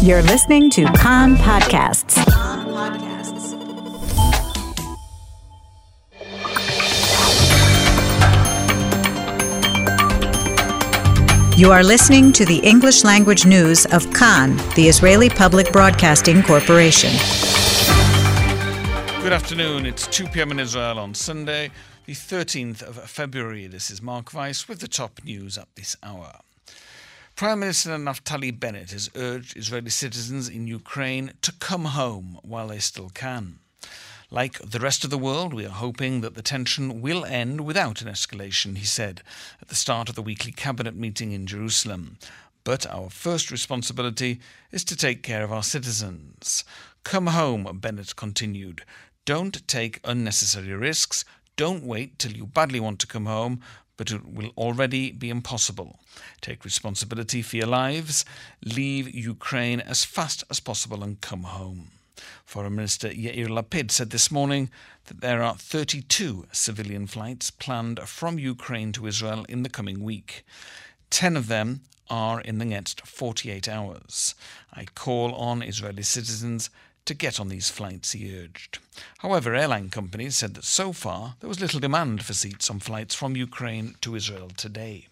You're listening to Kan Podcasts. You are listening to the English language news of Kan, the Israeli Public Broadcasting Corporation. Good afternoon. It's 2 p.m. in Israel on Sunday, the 13th of February. This is Mark Weiss with the top news up this hour. Prime Minister Naftali Bennett has urged Israeli citizens in Ukraine to come home while they still can. Like the rest of the world, we are hoping that the tension will end without an escalation, he said at the start of the weekly cabinet meeting in Jerusalem. But our first responsibility is to take care of our citizens. Come home, Bennett continued. Don't take unnecessary risks. Don't wait till you badly want to come home, but it will already be impossible. Take responsibility for your lives. Leave Ukraine as fast as possible and come home. Foreign Minister Yair Lapid said this morning that there are 32 civilian flights planned from Ukraine to Israel in the coming week. Ten of them are in the next 48 hours. I call on Israeli citizens to get on these flights, he urged. However, airline companies said that so far there was little demand for seats on flights from Ukraine to Israel today.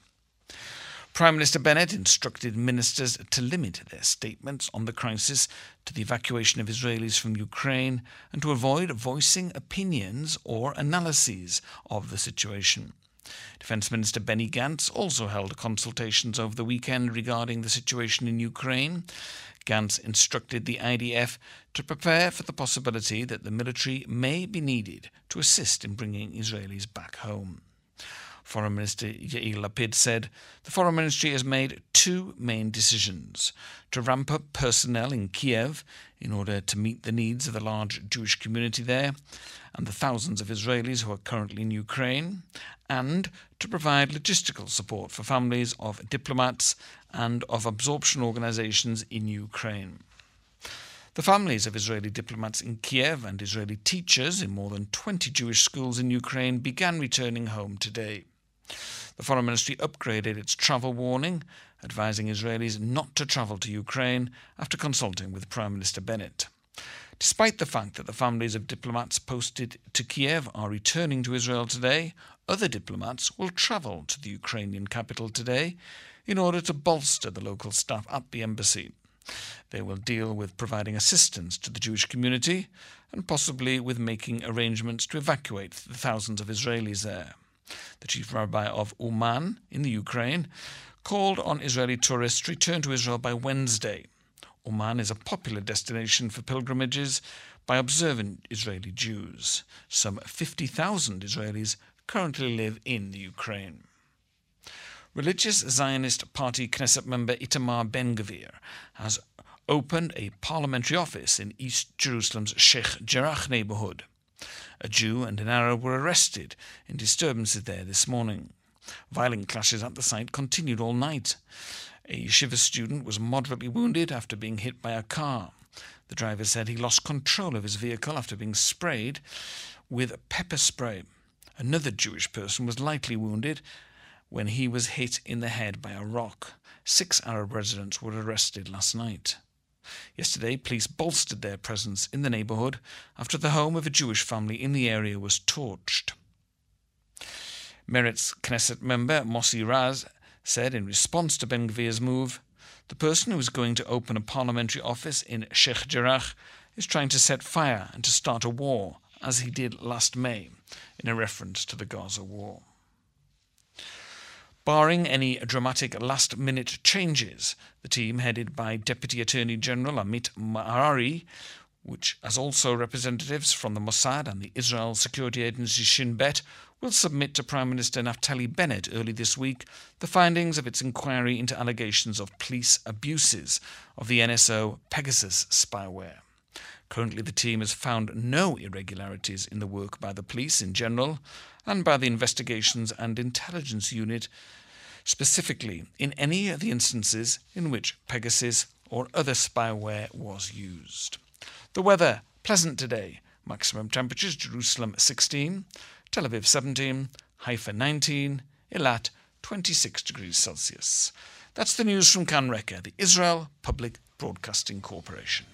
Prime Minister Bennett instructed ministers to limit their statements on the crisis to the evacuation of Israelis from Ukraine and to avoid voicing opinions or analyses of the situation. Defence Minister Benny Gantz also held consultations over the weekend regarding the situation in Ukraine. Gantz instructed the IDF to prepare for the possibility that the military may be needed to assist in bringing Israelis back home. Foreign Minister Yair Lapid said the Foreign Ministry has made two main decisions to ramp up personnel in Kiev in order to meet the needs of the large Jewish community there and the thousands of Israelis who are currently in Ukraine, and to provide logistical support for families of diplomats and of absorption organizations in Ukraine. The families of Israeli diplomats in Kiev and Israeli teachers in more than 20 Jewish schools in Ukraine began returning home today. The Foreign Ministry upgraded its travel warning, advising Israelis not to travel to Ukraine after consulting with Prime Minister Bennett. Despite the fact that the families of diplomats posted to Kiev are returning to Israel today, other diplomats will travel to the Ukrainian capital today in order to bolster the local staff at the embassy. They will deal with providing assistance to the Jewish community and possibly with making arrangements to evacuate the thousands of Israelis there the chief rabbi of Uman in the Ukraine, called on Israeli tourists to return to Israel by Wednesday. Uman is a popular destination for pilgrimages by observant Israeli Jews. Some 50,000 Israelis currently live in the Ukraine. Religious Zionist Party Knesset member Itamar Ben Gvir has opened a parliamentary office in East Jerusalem's Sheikh Jarrah neighborhood. A Jew and an Arab were arrested in disturbances there this morning. Violent clashes at the site continued all night. A yeshiva student was moderately wounded after being hit by a car. The driver said he lost control of his vehicle after being sprayed with pepper spray. Another Jewish person was lightly wounded when he was hit in the head by a rock. Six Arab residents were arrested last night. Yesterday, police bolstered their presence in the neighbourhood after the home of a Jewish family in the area was torched. Meretz Knesset member Mossi Raz said in response to Ben Gvir's move, the person who is going to open a parliamentary office in Sheikh Jarrah is trying to set fire and to start a war, as he did last May, in a reference to the Gaza war. Barring any dramatic last minute changes, the team headed by Deputy Attorney General Amit Marari, which has also representatives from the Mossad and the Israel security agency Shin Bet, will submit to Prime Minister Naftali Bennett early this week the findings of its inquiry into allegations of police abuses of the NSO Pegasus spyware. Currently, the team has found no irregularities in the work by the police in general and by the Investigations and Intelligence Unit, specifically in any of the instances in which Pegasus or other spyware was used. The weather pleasant today. Maximum temperatures Jerusalem 16, Tel Aviv 17, Haifa 19, Eilat 26 degrees Celsius. That's the news from Kan Reka, the Israel Public Broadcasting Corporation.